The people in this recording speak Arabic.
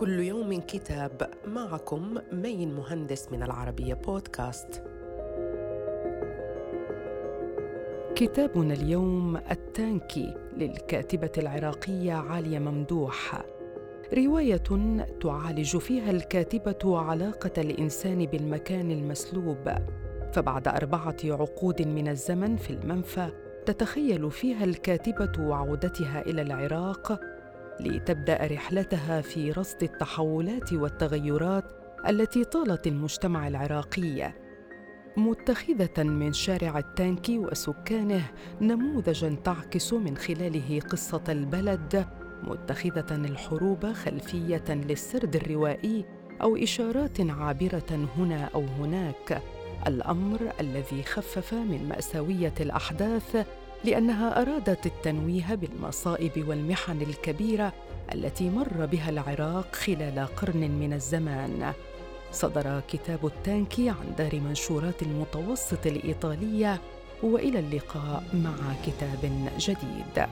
كل يوم كتاب معكم مين مهندس من العربية بودكاست. كتابنا اليوم التانكي للكاتبة العراقية عالية ممدوح. رواية تعالج فيها الكاتبة علاقة الإنسان بالمكان المسلوب. فبعد أربعة عقود من الزمن في المنفى تتخيل فيها الكاتبة عودتها إلى العراق لتبدأ رحلتها في رصد التحولات والتغيرات التي طالت المجتمع العراقي. متخذة من شارع التانكي وسكانه نموذجا تعكس من خلاله قصة البلد متخذة الحروب خلفية للسرد الروائي أو إشارات عابرة هنا أو هناك. الأمر الذي خفف من مأساوية الأحداث لأنها أرادت التنويه بالمصائب والمحن الكبيرة التي مر بها العراق خلال قرن من الزمان. صدر كتاب التانكي عن دار منشورات المتوسط الإيطالية وإلى اللقاء مع كتاب جديد.